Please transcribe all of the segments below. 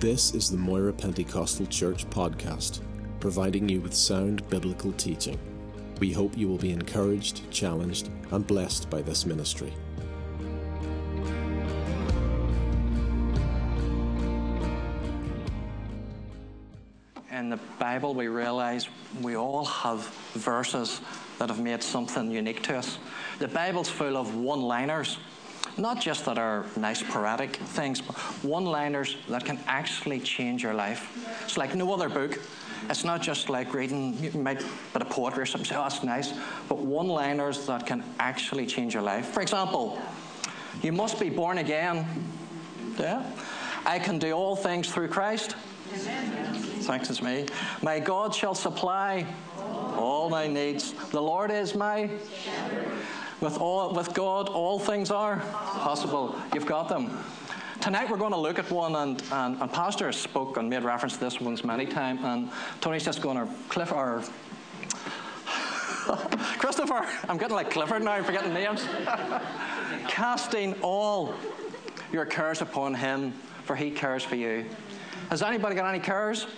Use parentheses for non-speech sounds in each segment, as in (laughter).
This is the Moira Pentecostal Church podcast, providing you with sound biblical teaching. We hope you will be encouraged, challenged, and blessed by this ministry. In the Bible, we realize we all have verses that have made something unique to us. The Bible's full of one liners, not just that are nice poetic things, but one liners that can actually change your life. It's like no other book. It's not just like reading you might bit of poetry or something, say, oh, that's nice, but one liners that can actually change your life. For example, you must be born again. Yeah? I can do all things through Christ. Thanks, it's me. My God shall supply all my needs. The Lord is my with all with God, all things are possible. You've got them. Tonight we're going to look at one, and, and, and Pastor spoke and made reference to this once many times, and Tony's just going to Cliff or (laughs) Christopher. I'm getting like Clifford now, I'm forgetting names. (laughs) Casting all your cares upon Him, for He cares for you. Has anybody got any cares?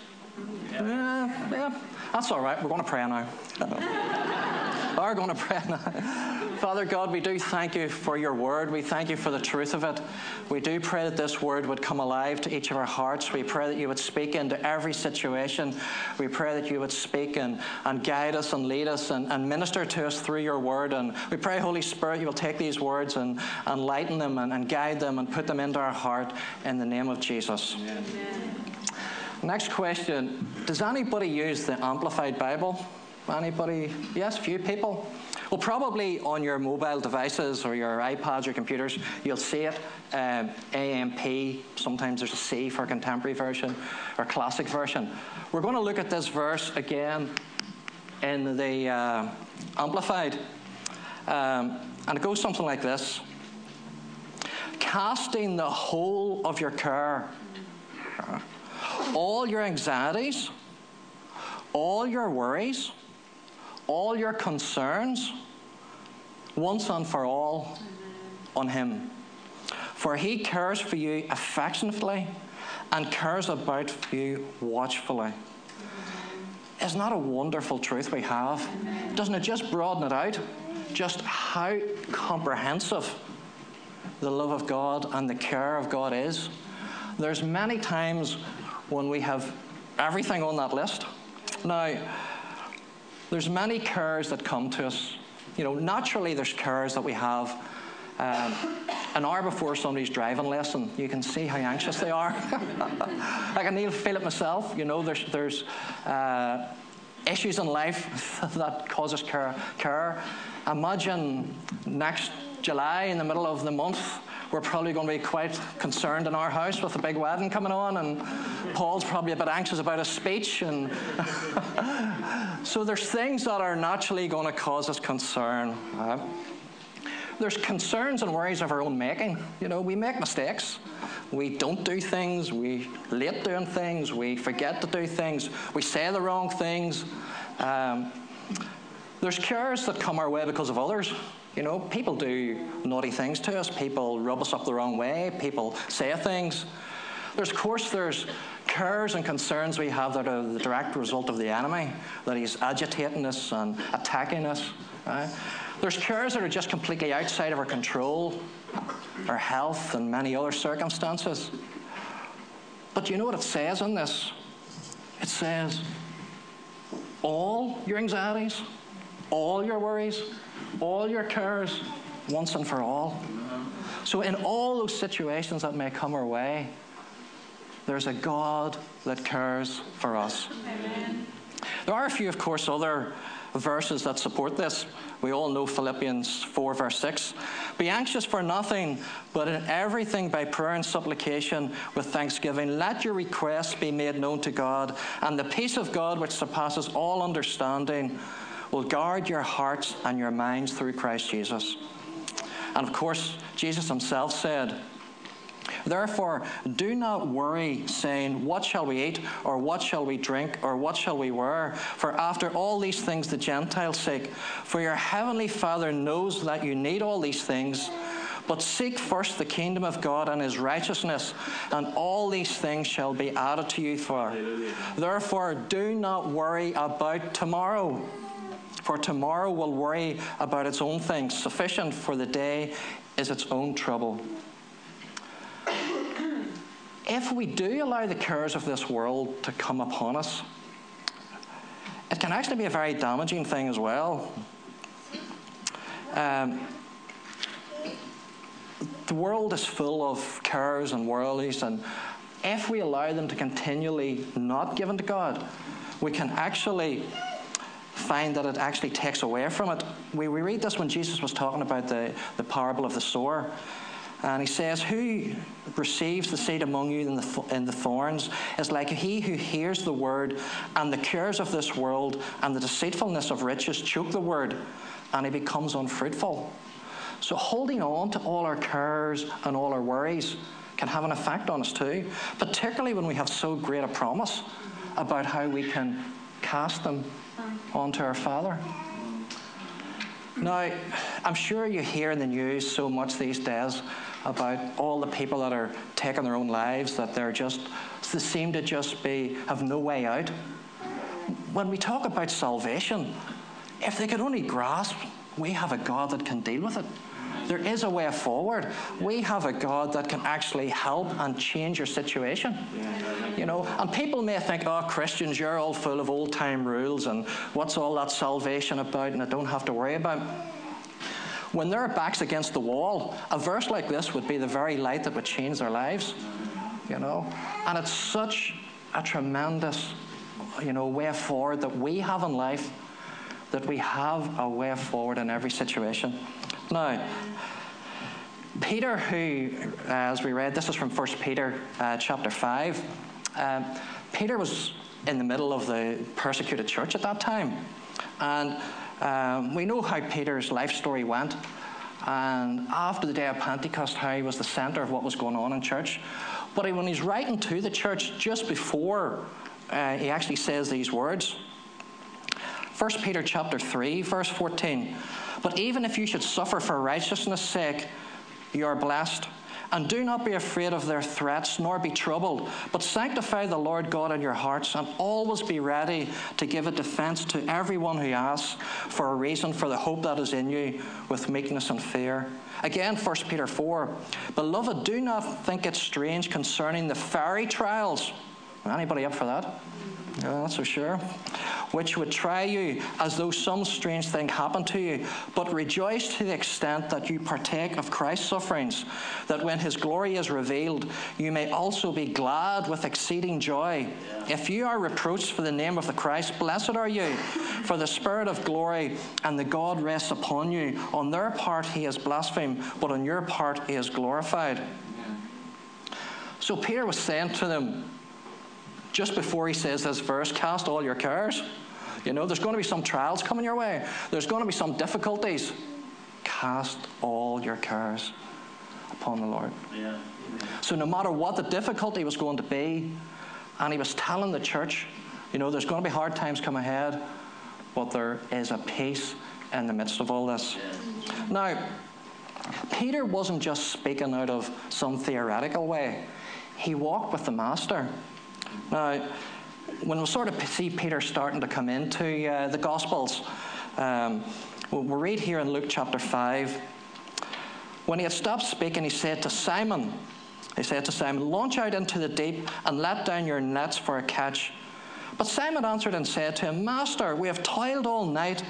Yeah, yeah. That's all right. We're going to pray now. (laughs) We're going to pray now. Father God, we do thank you for your word. We thank you for the truth of it. We do pray that this word would come alive to each of our hearts. We pray that you would speak into every situation. We pray that you would speak and, and guide us and lead us and, and minister to us through your word. And we pray, Holy Spirit, you will take these words and, and lighten them and, and guide them and put them into our heart in the name of Jesus. Amen. Next question Does anybody use the Amplified Bible? Anybody? Yes, few people. Well, probably on your mobile devices or your iPads or computers, you'll see it. Um, AMP, sometimes there's a C for contemporary version or classic version. We're going to look at this verse again in the uh, Amplified. Um, and it goes something like this Casting the whole of your care all your anxieties, all your worries, all your concerns, once and for all, on Him. For He cares for you affectionately and cares about you watchfully. Isn't that a wonderful truth we have? Doesn't it just broaden it out? Just how comprehensive the love of God and the care of God is. There's many times when we have everything on that list. Now, there's many cares that come to us. You know, naturally, there's cares that we have. Um, an hour before somebody's driving lesson, you can see how anxious they are. (laughs) I can even feel it myself. You know, there's there's uh, issues in life (laughs) that causes care. care. Imagine next July, in the middle of the month, we're probably going to be quite concerned in our house with the big wedding coming on, and Paul's probably a bit anxious about his speech. And (laughs) so there's things that are naturally going to cause us concern. There's concerns and worries of our own making. You know, we make mistakes. We don't do things. We late doing things. We forget to do things. We say the wrong things. Um, there's cares that come our way because of others. You know, people do naughty things to us. People rub us up the wrong way. People say things. There's, of course, there's cares and concerns we have that are the direct result of the enemy, that he's agitating us and attacking us. Right? There's cares that are just completely outside of our control, our health, and many other circumstances. But you know what it says in this? It says, all your anxieties, all your worries, all your cares once and for all. So, in all those situations that may come our way, there's a God that cares for us. Amen. There are a few, of course, other verses that support this. We all know Philippians 4, verse 6. Be anxious for nothing, but in everything by prayer and supplication with thanksgiving, let your requests be made known to God, and the peace of God, which surpasses all understanding, will guard your hearts and your minds through Christ Jesus. And of course, Jesus himself said, Therefore, do not worry, saying, What shall we eat, or what shall we drink, or what shall we wear? For after all these things the Gentiles seek. For your heavenly Father knows that you need all these things. But seek first the kingdom of God and his righteousness, and all these things shall be added to you for. Therefore, do not worry about tomorrow. For tomorrow will worry about its own things. Sufficient for the day is its own trouble. If we do allow the cares of this world to come upon us, it can actually be a very damaging thing as well. Um, the world is full of cares and worries, and if we allow them to continually not give unto God, we can actually find that it actually takes away from it. We, we read this when Jesus was talking about the, the parable of the sower. Uh, and he says, Who receives the seed among you in the, in the thorns is like he who hears the word, and the cares of this world and the deceitfulness of riches choke the word, and he becomes unfruitful. So, holding on to all our cares and all our worries can have an effect on us too, particularly when we have so great a promise about how we can cast them onto our Father. Now, I'm sure you hear in the news so much these days about all the people that are taking their own lives, that they're just, they seem to just be, have no way out. When we talk about salvation, if they could only grasp, we have a God that can deal with it. There is a way forward. We have a God that can actually help and change your situation. You know, and people may think, oh, Christians, you're all full of old time rules and what's all that salvation about and I don't have to worry about. When their backs against the wall, a verse like this would be the very light that would change their lives. You know? And it's such a tremendous, you know, way forward that we have in life, that we have a way forward in every situation. Now, Peter, who, uh, as we read, this is from 1 Peter uh, chapter 5. Um, Peter was in the middle of the persecuted church at that time. And um, we know how Peter's life story went. And after the day of Pentecost, how he was the center of what was going on in church. But when he's writing to the church just before, uh, he actually says these words. 1 Peter chapter 3, verse 14. But even if you should suffer for righteousness' sake, you are blessed. And do not be afraid of their threats, nor be troubled, but sanctify the Lord God in your hearts, and always be ready to give a defense to everyone who asks for a reason for the hope that is in you with meekness and fear. Again, 1 Peter 4 Beloved, do not think it strange concerning the fiery trials. Anybody up for that? Yeah, not so sure which would try you as though some strange thing happened to you. But rejoice to the extent that you partake of Christ's sufferings, that when his glory is revealed, you may also be glad with exceeding joy. If you are reproached for the name of the Christ, blessed are you, for the Spirit of glory and the God rests upon you. On their part he is blasphemed, but on your part he is glorified. So Peter was saying to them, just before he says this verse, cast all your cares. You know, there's going to be some trials coming your way, there's going to be some difficulties. Cast all your cares upon the Lord. Yeah. So, no matter what the difficulty was going to be, and he was telling the church, you know, there's going to be hard times come ahead, but there is a peace in the midst of all this. Yeah. Now, Peter wasn't just speaking out of some theoretical way, he walked with the Master. Now, when we sort of see Peter starting to come into uh, the Gospels, um, we'll, we'll read here in Luke chapter 5. When he had stopped speaking, he said to Simon, he said to Simon, Launch out into the deep and let down your nets for a catch. But Simon answered and said to him, Master, we have toiled all night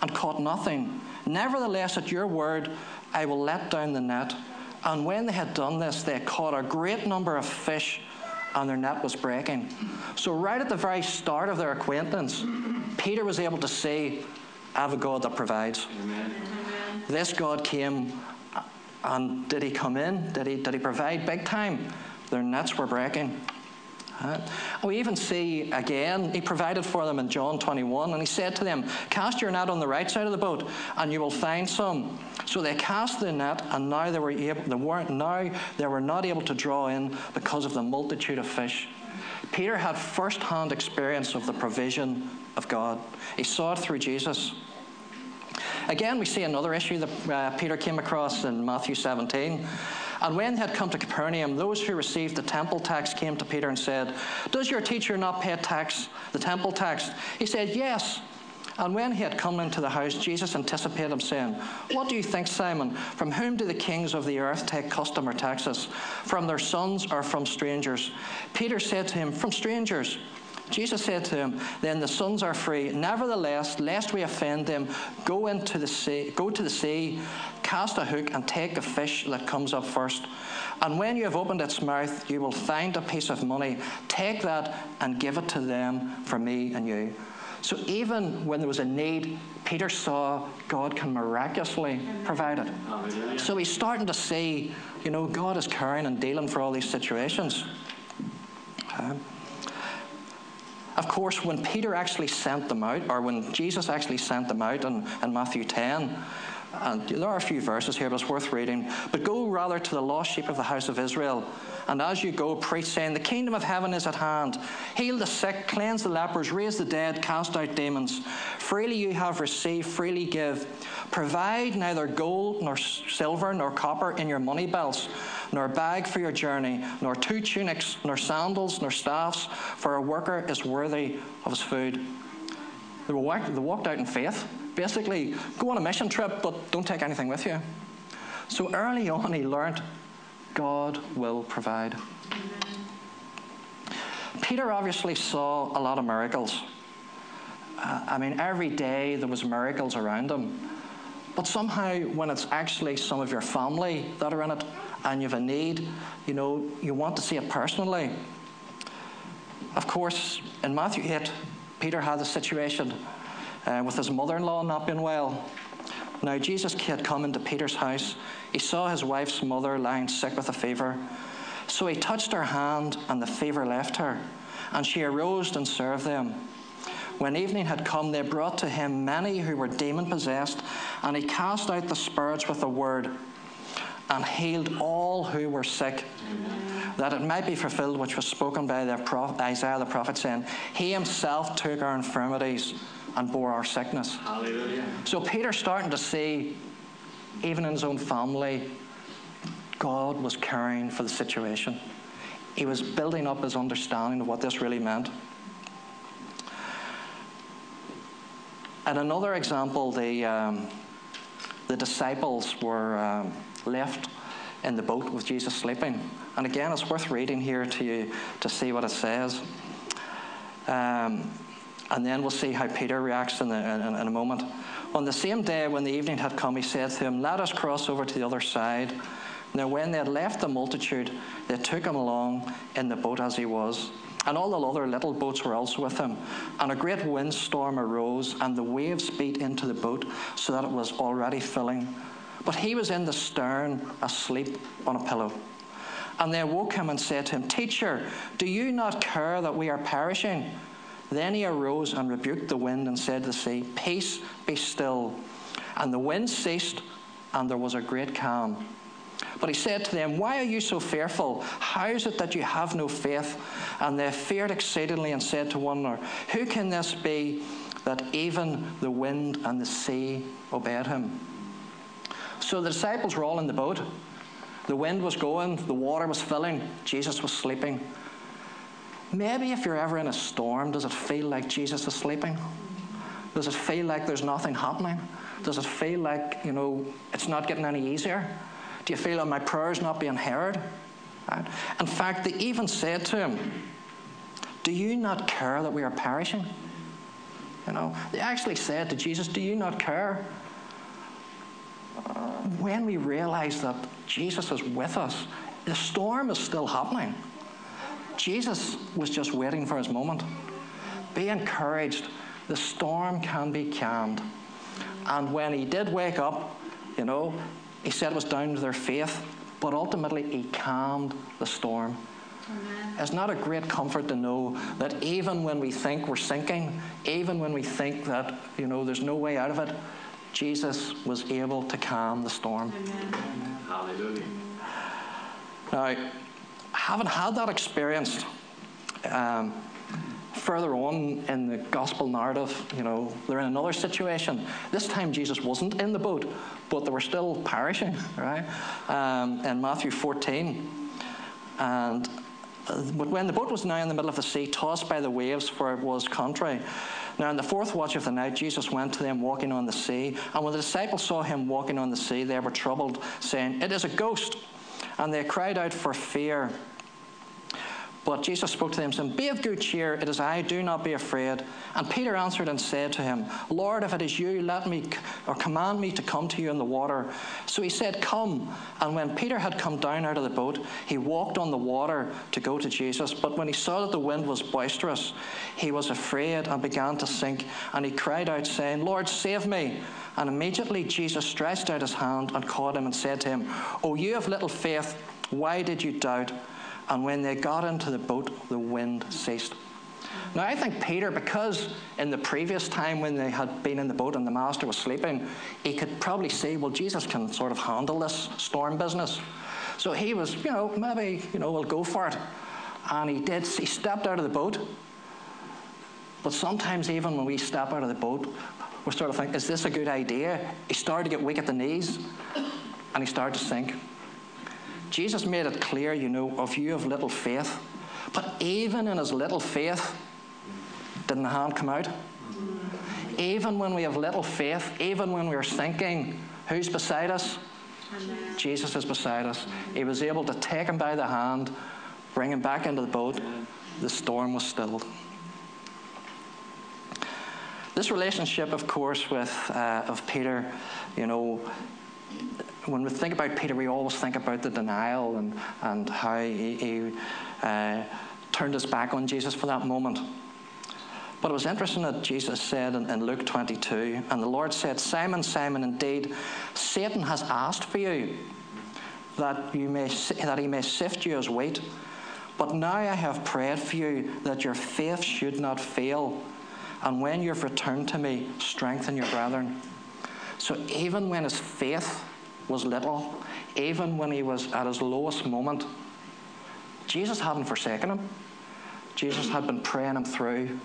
and caught nothing. Nevertheless, at your word, I will let down the net. And when they had done this, they caught a great number of fish and their net was breaking. So, right at the very start of their acquaintance, Peter was able to see, I have a God that provides. Amen. This God came, uh, and did he come in? Did he, did he provide big time? Their nets were breaking. We even see again, he provided for them in John 21, and he said to them, Cast your net on the right side of the boat, and you will find some. So they cast the net, and now they were able, they weren't now they were not able to draw in because of the multitude of fish. Peter had first-hand experience of the provision of God. He saw it through Jesus. Again, we see another issue that uh, Peter came across in Matthew 17. And when they had come to Capernaum, those who received the temple tax came to Peter and said, Does your teacher not pay tax, the temple tax? He said, Yes. And when he had come into the house, Jesus anticipated him, saying, What do you think, Simon? From whom do the kings of the earth take custom or taxes? From their sons or from strangers? Peter said to him, From strangers. Jesus said to him, Then the sons are free. Nevertheless, lest we offend them, go into the sea, go to the sea, cast a hook, and take a fish that comes up first. And when you have opened its mouth, you will find a piece of money. Take that and give it to them for me and you. So even when there was a need, Peter saw God can miraculously provide it. So he's starting to see, you know, God is caring and dealing for all these situations. Of course, when Peter actually sent them out, or when Jesus actually sent them out in, in Matthew 10, and there are a few verses here, but it's worth reading. But go rather to the lost sheep of the house of Israel. And as you go, preach, saying, The kingdom of heaven is at hand. Heal the sick, cleanse the lepers, raise the dead, cast out demons. Freely you have received, freely give. Provide neither gold, nor silver, nor copper in your money belts, nor bag for your journey, nor two tunics, nor sandals, nor staffs, for a worker is worthy of his food. They walked out in faith. Basically, go on a mission trip, but don't take anything with you. So early on, he learned God will provide. Peter obviously saw a lot of miracles. Uh, I mean, every day there was miracles around him. But somehow, when it's actually some of your family that are in it, and you have a need, you know, you want to see it personally. Of course, in Matthew 8, Peter had a situation uh, with his mother in law not being well. Now, Jesus had come into Peter's house. He saw his wife's mother lying sick with a fever. So he touched her hand, and the fever left her. And she arose and served them. When evening had come, they brought to him many who were demon possessed, and he cast out the spirits with a word and healed all who were sick, Amen. that it might be fulfilled which was spoken by the prophet, Isaiah the prophet, saying, He himself took our infirmities and bore our sickness. Hallelujah. So Peter's starting to see, even in his own family, God was caring for the situation. He was building up his understanding of what this really meant. And another example, the, um, the disciples were um, left in the boat with Jesus sleeping. And again, it's worth reading here to you to see what it says. Um, and then we'll see how Peter reacts in, the, in, in, a moment. On the same day, when the evening had come, he said to him, Let us cross over to the other side. Now, when they had left the multitude, they took him along in the boat as he was. And all the other little boats were also with him. And a great windstorm arose, and the waves beat into the boat, so that it was already filling. But he was in the stern, asleep on a pillow. And they awoke him and said to him, Teacher, do you not care that we are perishing? Then he arose and rebuked the wind and said to the sea, Peace, be still. And the wind ceased, and there was a great calm. But he said to them, Why are you so fearful? How is it that you have no faith? And they feared exceedingly and said to one another, Who can this be that even the wind and the sea obeyed him? So the disciples were all in the boat. The wind was going, the water was filling, Jesus was sleeping. Maybe if you're ever in a storm, does it feel like Jesus is sleeping? Does it feel like there's nothing happening? Does it feel like, you know, it's not getting any easier? Do you feel that my prayers not being heard? Right? In fact, they even said to him, Do you not care that we are perishing? You know, they actually said to Jesus, Do you not care? when we realize that Jesus is with us, the storm is still happening. Jesus was just waiting for his moment. Be encouraged. The storm can be calmed. And when he did wake up, you know, he said it was down to their faith, but ultimately he calmed the storm. Amen. It's not a great comfort to know that even when we think we're sinking, even when we think that, you know, there's no way out of it, Jesus was able to calm the storm. Amen. Hallelujah. Now, having had that experience, um, further on in the gospel narrative, you know, they're in another situation. This time Jesus wasn't in the boat, but they were still perishing, right? Um, in Matthew 14. And uh, but when the boat was now in the middle of the sea, tossed by the waves, for it was contrary. Now, in the fourth watch of the night, Jesus went to them walking on the sea. And when the disciples saw him walking on the sea, they were troubled, saying, It is a ghost. And they cried out for fear. But Jesus spoke to them, saying, Be of good cheer, it is I, do not be afraid. And Peter answered and said to him, Lord, if it is you, let me or command me to come to you in the water. So he said, Come. And when Peter had come down out of the boat, he walked on the water to go to Jesus. But when he saw that the wind was boisterous, he was afraid and began to sink. And he cried out, saying, Lord, save me. And immediately Jesus stretched out his hand and caught him and said to him, O you of little faith, why did you doubt? And when they got into the boat, the wind ceased. Now, I think Peter, because in the previous time when they had been in the boat and the master was sleeping, he could probably see, well, Jesus can sort of handle this storm business. So he was, you know, maybe, you know, we'll go for it. And he did, he stepped out of the boat. But sometimes, even when we step out of the boat, we sort of think, is this a good idea? He started to get weak at the knees and he started to sink. Jesus made it clear, you know, of you of little faith. But even in his little faith, didn't the hand come out? Even when we have little faith, even when we're thinking, who's beside us? Jesus is beside us. He was able to take him by the hand, bring him back into the boat. The storm was stilled. This relationship, of course, with uh, of Peter, you know, when we think about Peter, we always think about the denial and, and how he, he uh, turned his back on Jesus for that moment. But it was interesting that Jesus said in, in, Luke 22, and the Lord said, Simon, Simon, indeed, Satan has asked for you that, you may, that he may sift you as wheat. But now I have prayed for you that your faith should not fail. And when you've returned to me, strengthen your brethren. So even when his faith was little, even when he was at his lowest moment, Jesus hadn't forsaken him. Jesus had been praying him through.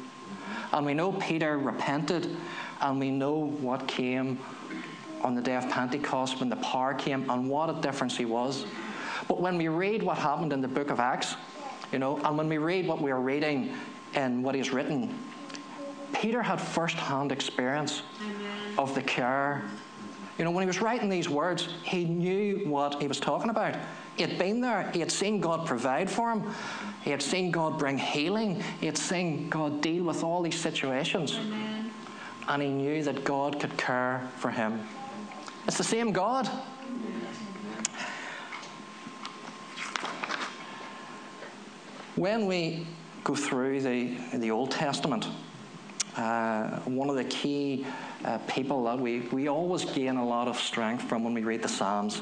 And we know Peter repented, and we know what came on the day of Pentecost when the power came, and what a difference he was. But when we read what happened in the book of Acts, you know, and when we read what we are reading and what he's written, Peter had first hand experience. Of the care you know, when he was writing these words, he knew what he was talking about. He had been there. He had seen God provide for him. He had seen God bring healing. He had seen God deal with all these situations. Amen. And he knew that God could care for him. It's the same God. When we go through the, the Old Testament, uh, one of the key uh, people that we, we always gain a lot of strength from when we read the Psalms.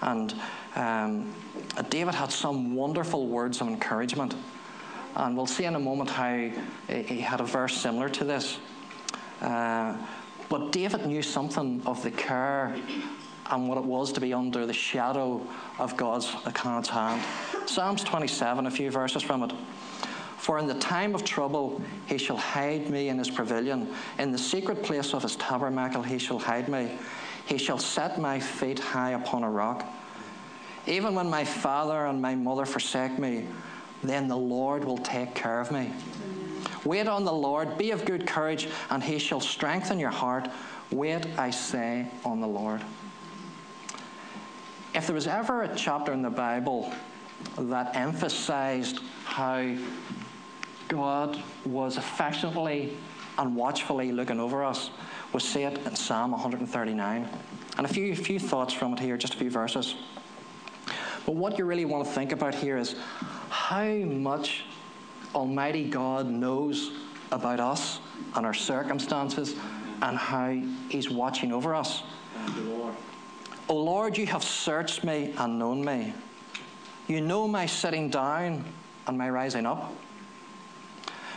And um, David had some wonderful words of encouragement. And we'll see in a moment how he had a verse similar to this. Uh, but David knew something of the care and what it was to be under the shadow of God's hand. Psalms 27, a few verses from it. For in the time of trouble he shall hide me in his pavilion. In the secret place of his tabernacle he shall hide me. He shall set my feet high upon a rock. Even when my father and my mother forsake me, then the Lord will take care of me. Wait on the Lord, be of good courage, and he shall strengthen your heart. Wait, I say, on the Lord. If there was ever a chapter in the Bible that emphasized how God was affectionately and watchfully looking over us. See it in Psalm 139. And a few, few thoughts from it here, just a few verses. But what you really want to think about here is how much Almighty God knows about us and our circumstances and how He's watching over us. O Lord, you have searched me and known me. You know my sitting down and my rising up.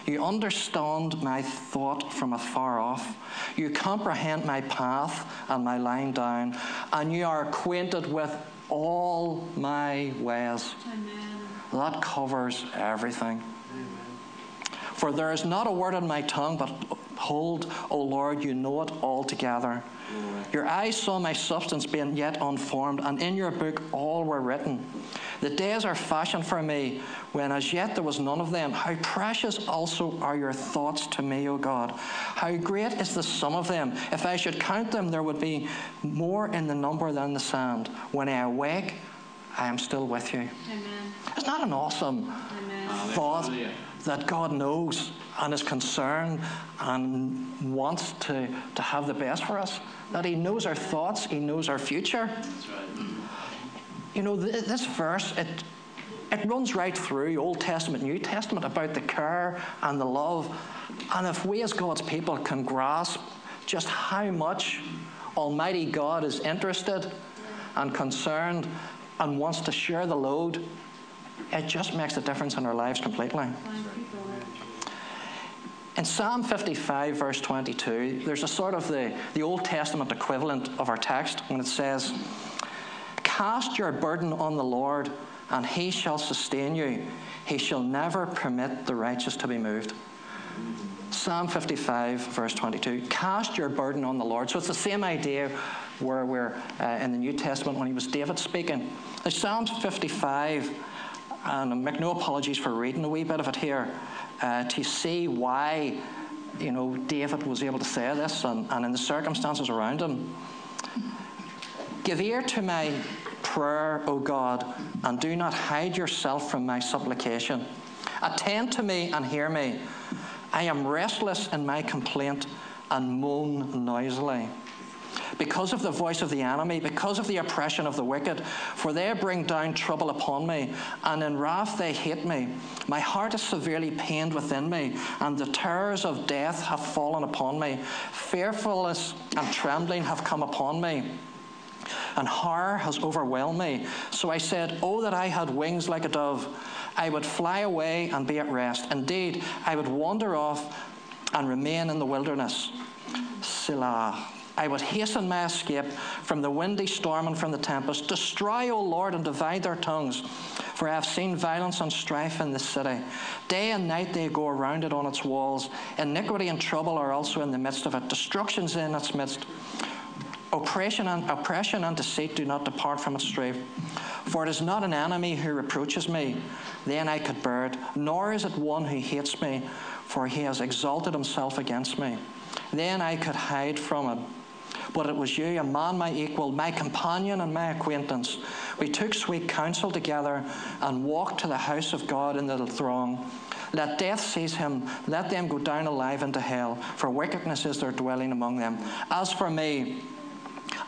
You understand my thought from afar off. You comprehend my path and my lying down, and you are acquainted with all my ways. Amen. That covers everything. Amen. For there is not a word on my tongue, but hold, O Lord, you know it altogether. Your eyes saw my substance being yet unformed, and in your book all were written. The days are fashioned for me, when as yet there was none of them. How precious also are your thoughts to me, O God. How great is the sum of them. If I should count them, there would be more in the number than the sand. When I awake, I am still with you. Amen. Isn't that an awesome Amen. thought that God knows and is concerned and wants to, to have the best for us? That He knows our thoughts, He knows our future. Right you know, this verse, it, it runs right through Old Testament, New Testament about the care and the love. And if we as God's people can grasp just how much Almighty God is interested and concerned and wants to share the load, it just makes a difference in our lives completely. In Psalm 55, verse 22, there's a sort of the, the Old Testament equivalent of our text when it says, Cast your burden on the Lord, and he shall sustain you. He shall never permit the righteous to be moved. Psalm 55, verse 22. Cast your burden on the Lord. So it's the same idea where we're uh, in the New Testament when he was David speaking. The Psalm 55, and make no apologies for reading a wee bit of it here, uh, to see why you know David was able to say this and, and in the circumstances around him. Give ear to my prayer, O God, and do not hide yourself from my supplication. Attend to me and hear me. I am restless in my complaint and moan noisily. Because of the voice of the enemy, because of the oppression of the wicked, for they bring down trouble upon me, and in wrath they hate me. My heart is severely pained within me, and the terrors of death have fallen upon me. Fearfulness and trembling have come upon me and horror has overwhelmed me. So I said, Oh, that I had wings like a dove. I would fly away and be at rest. Indeed, I would wander off and remain in the wilderness. Selah. I would hasten my escape from the windy storm and from the tempest. Destroy, O Lord, and divide their tongues. For I have seen violence and strife in the city. Day and night they go around it on its walls. Iniquity and trouble are also in the midst of it. Destruction's in its midst. Oppression and, oppression and deceit do not depart from its street. For it is not an enemy who reproaches me, then I could bear it, nor is it one who hates me, for he has exalted himself against me. Then I could hide from him. But it was you, a man my equal, my companion and my acquaintance. We took sweet counsel together and walked to the house of God in the throng. Let death seize him, let them go down alive into hell, for wickedness is their dwelling among them. As for me,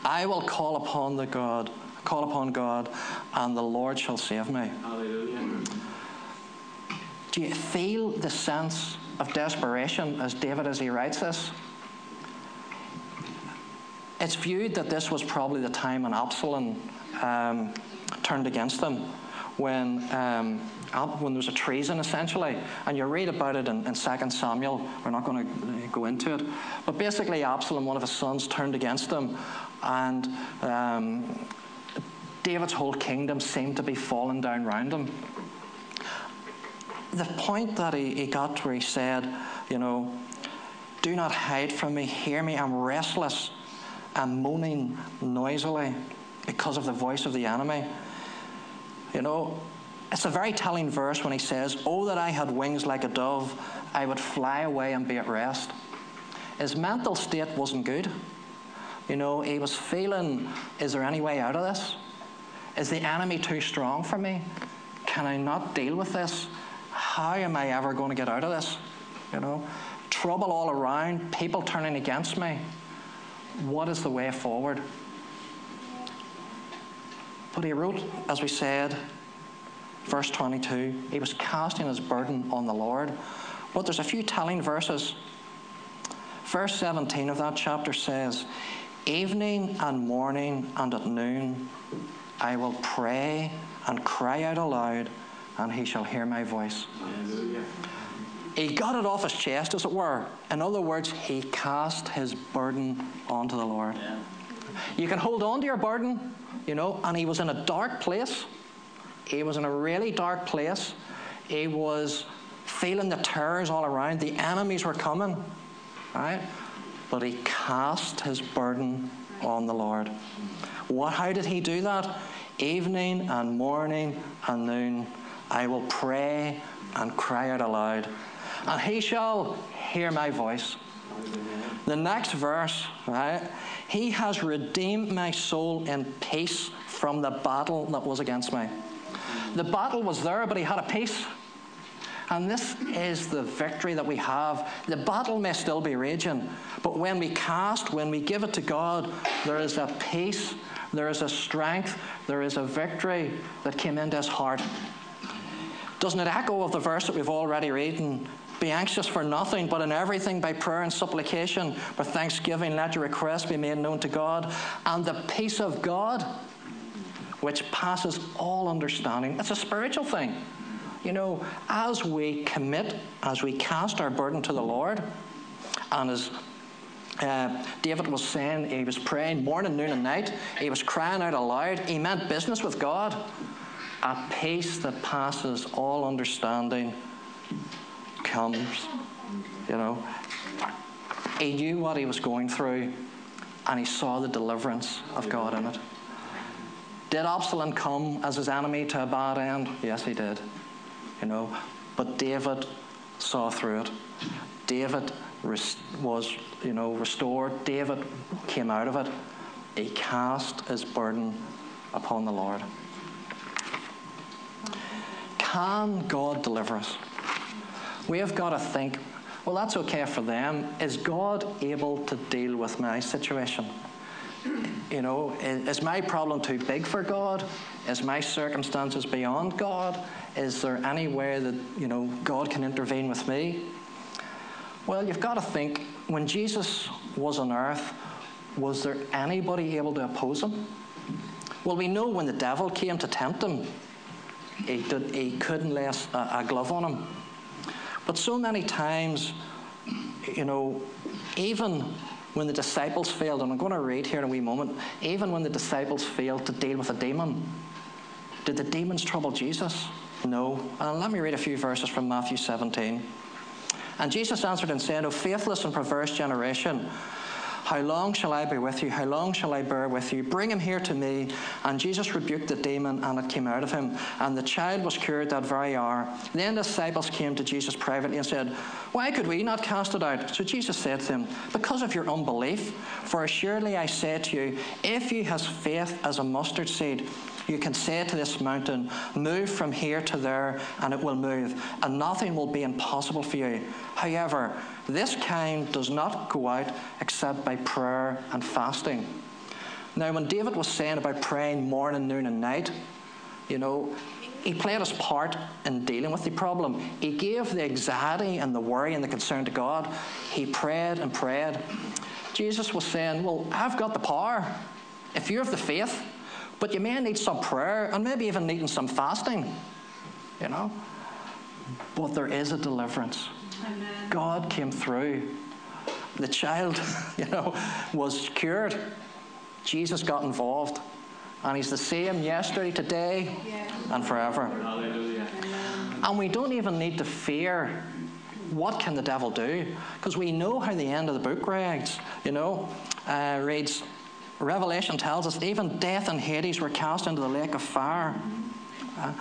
I will call upon the God, call upon God, and the Lord shall save me. Hallelujah. Do you feel the sense of desperation as David as he writes this? It's viewed that this was probably the time when Absalom um, turned against them, when um, when there was a treason essentially, and you read about it in, in 2 Samuel. We're not going to go into it, but basically Absalom, one of his sons, turned against them, and um, David's whole kingdom seemed to be falling down around him. The point that he, he got where he said, you know, do not hide from me, hear me, I'm restless, I'm moaning noisily because of the voice of the enemy. You know, it's a very telling verse when he says, Oh, that I had wings like a dove, I would fly away and be at rest. His mental state wasn't good. You know, he was feeling, is there any way out of this? Is the enemy too strong for me? Can I not deal with this? How am I ever going to get out of this? You know, trouble all around, people turning against me. What is the way forward? But he wrote, as we said, verse 22, he was casting his burden on the Lord. But there's a few telling verses. Verse 17 of that chapter says, Evening and morning and at noon, I will pray and cry out aloud, and he shall hear my voice. Hallelujah. He got it off his chest, as it were. In other words, he cast his burden onto the Lord. Yeah. You can hold on to your burden, you know, and he was in a dark place. He was in a really dark place. He was feeling the terrors all around. The enemies were coming, right? But he cast his burden on the Lord. What, how did he do that? Evening and morning and noon, I will pray and cry out aloud, and he shall hear my voice. The next verse, right? He has redeemed my soul in peace from the battle that was against me. The battle was there, but he had a peace. And this is the victory that we have. The battle may still be raging, but when we cast, when we give it to God, there is a peace, there is a strength, there is a victory that came into his heart. Doesn't it echo of the verse that we've already read in be anxious for nothing, but in everything by prayer and supplication, with thanksgiving, let your requests be made known to God. And the peace of God, which passes all understanding, it's a spiritual thing. You know, as we commit, as we cast our burden to the Lord, and as uh, David was saying, he was praying morning, noon, and night, he was crying out aloud, he meant business with God. A peace that passes all understanding comes. You know, he knew what he was going through and he saw the deliverance of God in it. Did Absalom come as his enemy to a bad end? Yes, he did. You know, but David saw through it. David was, you know, restored. David came out of it. He cast his burden upon the Lord. Can God deliver us? We have got to think, well, that's okay for them. Is God able to deal with my situation? You know, is my problem too big for God? Is my circumstances beyond God? Is there any way that, you know, God can intervene with me? Well, you've got to think when Jesus was on earth, was there anybody able to oppose him? Well, we know when the devil came to tempt him, he, did, he couldn't lay a, a glove on him. But so many times, you know, even when the disciples failed, and I'm going to read here in a wee moment, even when the disciples failed to deal with a demon, did the demons trouble Jesus? No. And let me read a few verses from Matthew 17. And Jesus answered and said, O faithless and perverse generation, how long shall I be with you? How long shall I bear with you? Bring him here to me. And Jesus rebuked the demon, and it came out of him. And the child was cured that very hour. Then the disciples came to Jesus privately and said, Why could we not cast it out? So Jesus said to them, Because of your unbelief. For assuredly I say to you, if you have faith as a mustard seed, you can say to this mountain, Move from here to there, and it will move, and nothing will be impossible for you. However, this kind does not go out except by prayer and fasting. Now, when David was saying about praying morning, noon, and night, you know, he played his part in dealing with the problem. He gave the anxiety and the worry and the concern to God. He prayed and prayed. Jesus was saying, Well, I've got the power. If you have the faith, but you may need some prayer and maybe even needing some fasting, you know. But there is a deliverance. God came through. The child, (laughs) you know, was cured. Jesus got involved. And he's the same yesterday, today, and forever. Hallelujah. And we don't even need to fear what can the devil do? Because we know how the end of the book reads. You know, uh, reads, Revelation tells us even death and Hades were cast into the lake of fire. Uh,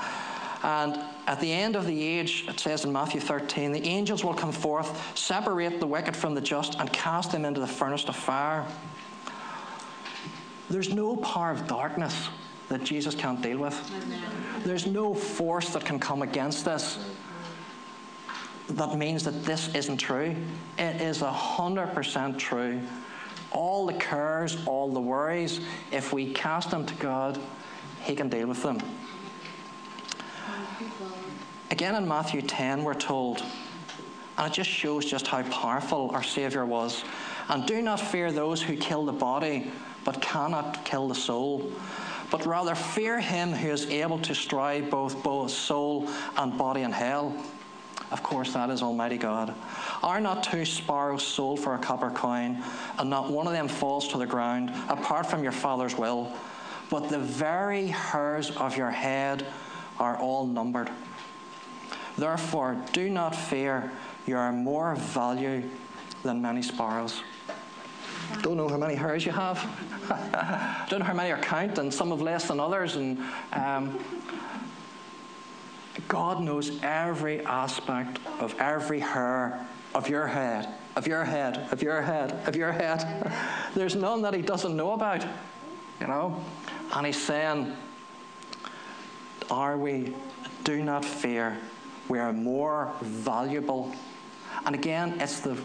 and at the end of the age, it says in Matthew 13, the angels will come forth, separate the wicked from the just, and cast them into the furnace of fire. There's no power of darkness that Jesus can't deal with. Amen. There's no force that can come against this that means that this isn't true. It is 100% true. All the cares, all the worries, if we cast them to God, He can deal with them. Again in Matthew 10, we're told, and it just shows just how powerful our Saviour was. And do not fear those who kill the body, but cannot kill the soul. But rather fear him who is able to strike both, both soul and body in hell. Of course, that is Almighty God. Are not two sparrows sold for a copper coin, and not one of them falls to the ground, apart from your Father's will? But the very hairs of your head are all numbered. Therefore, do not fear. You are more value than many sparrows. Don't know how many hairs you have. (laughs) Don't know how many are count, and some have less than others. And um, God knows every aspect of every hair of your head, of your head, of your head, of your head. (laughs) There's none that He doesn't know about, you know. And He's saying, Are we? Do not fear. We are more valuable. And again, it's the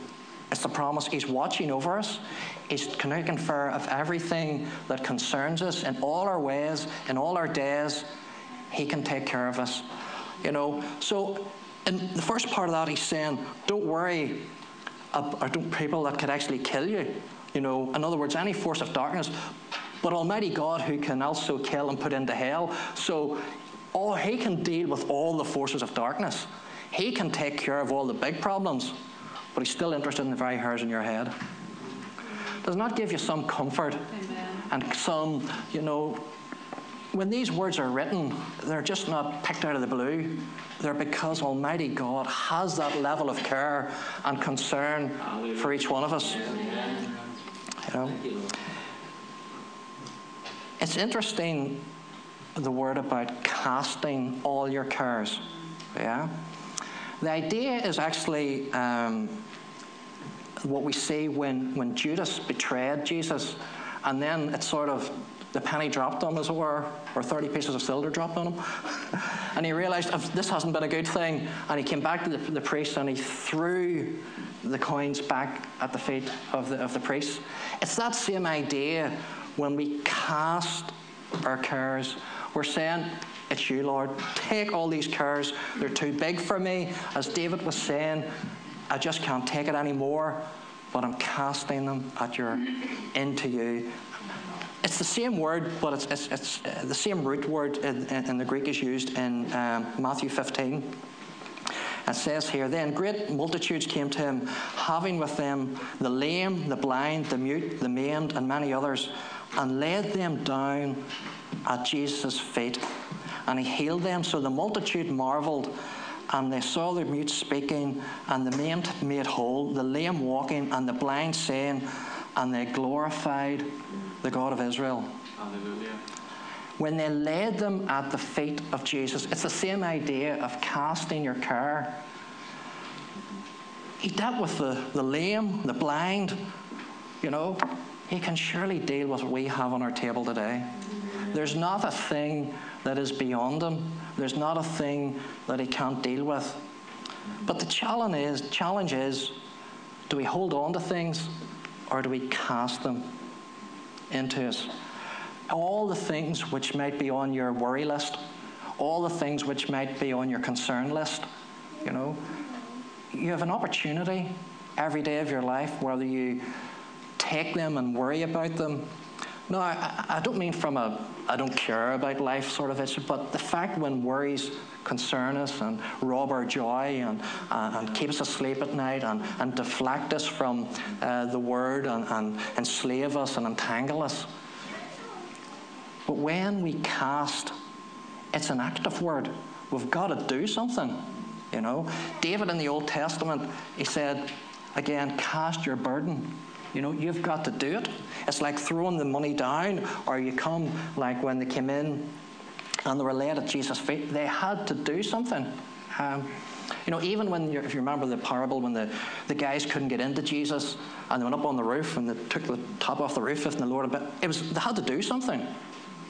it's the promise He's watching over us. He's taking care of everything that concerns us in all our ways, in all our days. He can take care of us. You know, so in the first part of that, he's saying, don't worry about people that could actually kill you. You know, in other words, any force of darkness, but Almighty God who can also kill and put into hell. So, oh, He can deal with all the forces of darkness. He can take care of all the big problems, but He's still interested in the very hairs in your head. Does not give you some comfort Amen. and some, you know, when these words are written, they're just not picked out of the blue. They're because Almighty God has that level of care and concern for each one of us. You know? It's interesting the word about casting all your cares. Yeah? The idea is actually um, what we see when, when Judas betrayed Jesus, and then it sort of the penny dropped on him, as it were, or 30 pieces of silver dropped on him. (laughs) and he realized oh, this hasn't been a good thing. And he came back to the, the priest and he threw the coins back at the feet of the, of the priest. It's that same idea when we cast our cares. We're saying, It's you, Lord. Take all these cares. They're too big for me. As David was saying, I just can't take it anymore. But I'm casting them at your into you it's the same word, but it's, it's, it's uh, the same root word in, in, in, the Greek is used in um, Matthew 15. It says here, then great multitudes came to him, having with them the lame, the blind, the mute, the maimed, and many others, and laid them down at Jesus' feet. And he healed them. So the multitude marveled, and they saw the mute speaking, and the maimed made whole, the lame walking, and the blind saying, and they glorified the God of Israel. Hallelujah. When they laid them at the feet of Jesus, it's the same idea of casting your care. He dealt with the, the lame, the blind, you know. He can surely deal with what we have on our table today. There's not a thing that is beyond him. There's not a thing that he can't deal with. But the challenge is, challenge is do we hold on to things or do we cast them into it? All the things which might be on your worry list, all the things which might be on your concern list, you know, you have an opportunity every day of your life, whether you take them and worry about them. No, I, I don't mean from a I don't care about life sort of issue, but the fact when worries concern us and rob our joy and, uh, and keep us asleep at night and, and deflect us from uh, the word and, and enslave us and entangle us. But when we cast, it's an active word. We've got to do something. You know, David in the Old Testament, he said, again, cast your burden. You know, you've got to do it. It's like throwing the money down, or you come like when they came in and they were laid at Jesus' feet. They had to do something. Um, you know, even when you if you remember the parable when the, the guys couldn't get into Jesus and they went up on the roof and they took the top off the roof and the Lord, but it was they had to do something.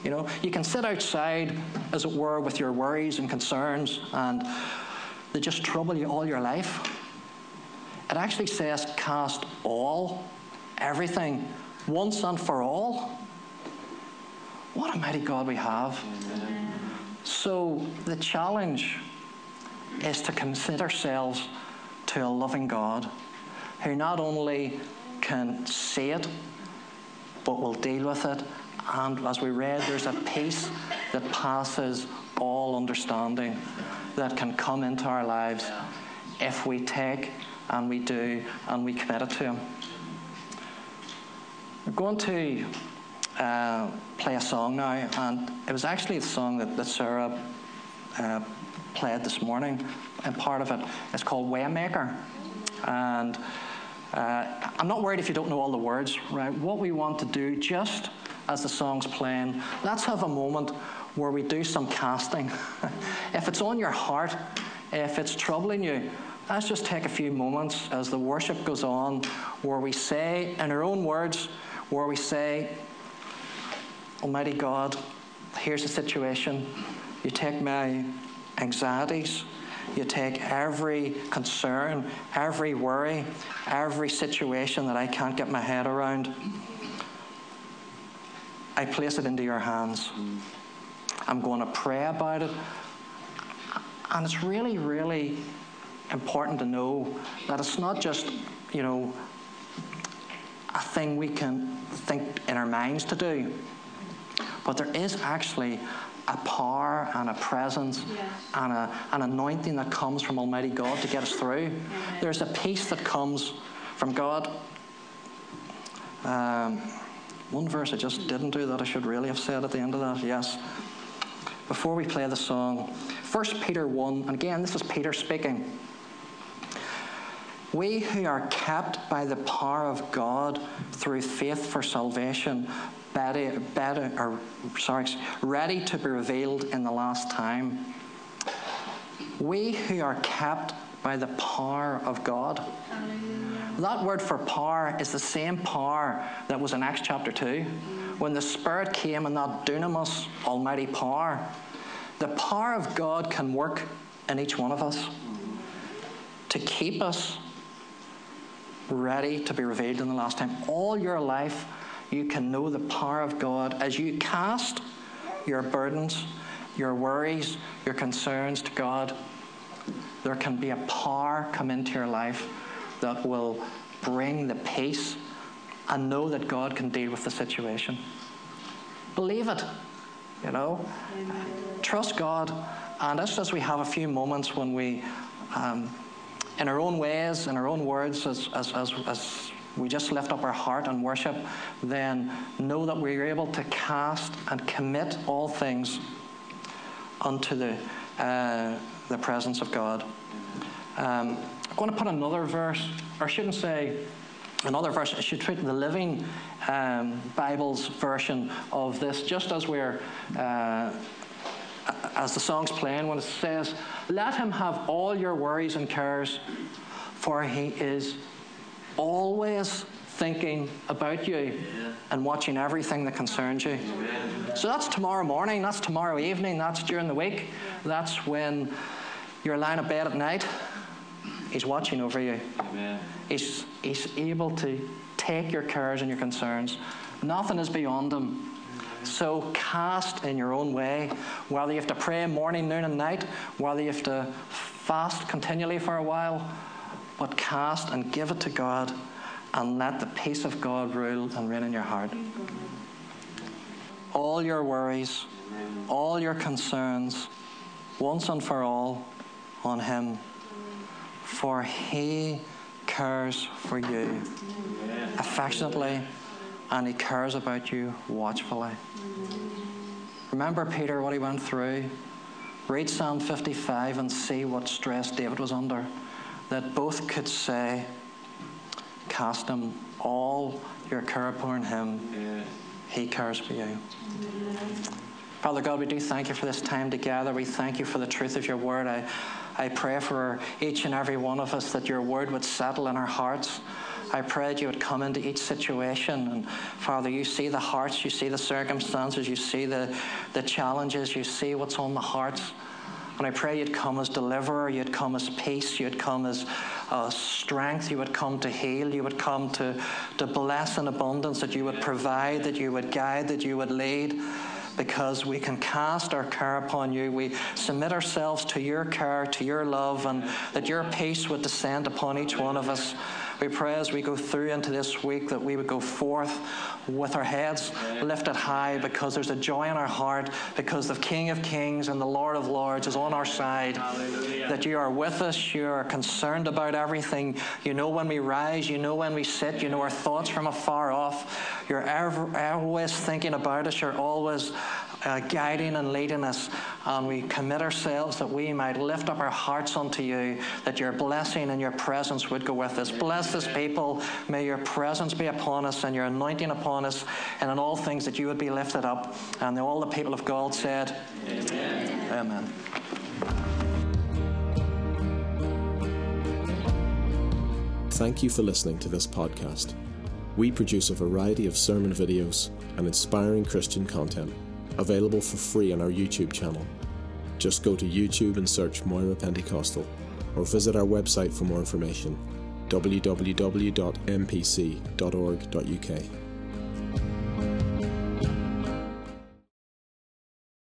You know, you can sit outside, as it were, with your worries and concerns, and they just trouble you all your life. It actually says, cast all, everything, once and for all. What a mighty God we have. So the challenge is to commit ourselves to a loving God who not only can see it, but will deal with it. And as we read, there's a peace that passes all understanding that can come into our lives if we take and we do and we commit it to Him. We're going to uh, play a song now, and it was actually the song that, that Sarah uh, played this morning, and part of it is called Waymaker. And uh, I'm not worried if you don't know all the words, right? What we want to do, just as the song's playing, let's have a moment where we do some casting. (laughs) if it's on your heart, if it's troubling you, let's just take a few moments as the worship goes on where we say, in our own words, where we say, Almighty God, here's the situation. You take my anxieties, you take every concern, every worry, every situation that I can't get my head around. I place it into your hands. I'm going to pray about it. And it's really, really important to know that it's not just, you know, a thing we can think in our minds to do, but there is actually a power and a presence yes. and a, an anointing that comes from Almighty God to get us through. Amen. There's a peace that comes from God. Um, one verse I just didn't do that I should really have said at the end of that, yes. Before we play the song, 1 Peter 1, and again, this is Peter speaking. We who are kept by the power of God through faith for salvation better, better, or sorry, ready to be revealed in the last time. We who are kept by the power of God. That word for power is the same power that was in Acts chapter 2. When the Spirit came in that dunamis, almighty power, the power of God can work in each one of us to keep us ready to be revealed in the last time. All your life, you can know the power of God as you cast your burdens, your worries, your concerns to God. There can be a power come into your life that will bring the peace and know that God can deal with the situation. Believe it, you know. Amen. Trust God. And just as we have a few moments when we, um, in our own ways, in our own words, as, as, as, as we just lift up our heart and worship, then know that we're able to cast and commit all things unto the, uh, the presence of God. Um, I'm going to put another verse, or I shouldn't say another verse, I should treat the Living um, Bible's version of this, just as we're. Uh, as the song's playing, when it says, Let him have all your worries and cares, for he is always thinking about you and watching everything that concerns you. So that's tomorrow morning, that's tomorrow evening, that's during the week, that's when you're lying in bed at night. He's watching over you. Amen. He's, he's able to take your cares and your concerns. Nothing is beyond him. So cast in your own way, whether you have to pray morning, noon, and night, whether you have to fast continually for a while, but cast and give it to God and let the peace of God rule and reign in your heart. All your worries, all your concerns, once and for all, on Him. For He cares for you affectionately and He cares about you watchfully. Remember Peter, what he went through? Read Psalm 55 and see what stress David was under that both could say, Cast him all your care upon him. He cares for you. Father God, we do thank you for this time together. We thank you for the truth of your word. I, I pray for each and every one of us that your word would settle in our hearts. I pray that you would come into each situation. And Father, you see the hearts, you see the circumstances, you see the, the challenges, you see what's on the hearts. And I pray you'd come as deliverer, you'd come as peace, you'd come as uh, strength, you would come to heal, you would come to, to bless in abundance, that you would provide, that you would guide, that you would lead. Because we can cast our care upon you. We submit ourselves to your care, to your love, and that your peace would descend upon each one of us. We pray as we go through into this week that we would go forth with our heads lifted high because there's a joy in our heart because the King of Kings and the Lord of Lords is on our side. Hallelujah. That you are with us, you are concerned about everything. You know when we rise, you know when we sit, you know our thoughts from afar off. You're ever, always thinking about us, you're always uh, guiding and leading us. And we commit ourselves that we might lift up our hearts unto you, that your blessing and your presence would go with us. Bless this people. May your presence be upon us and your anointing upon us, and in all things that you would be lifted up. And all the people of God said, Amen. Amen. Thank you for listening to this podcast. We produce a variety of sermon videos and inspiring Christian content available for free on our YouTube channel. Just go to YouTube and search Moira Pentecostal or visit our website for more information www.mpc.org.uk.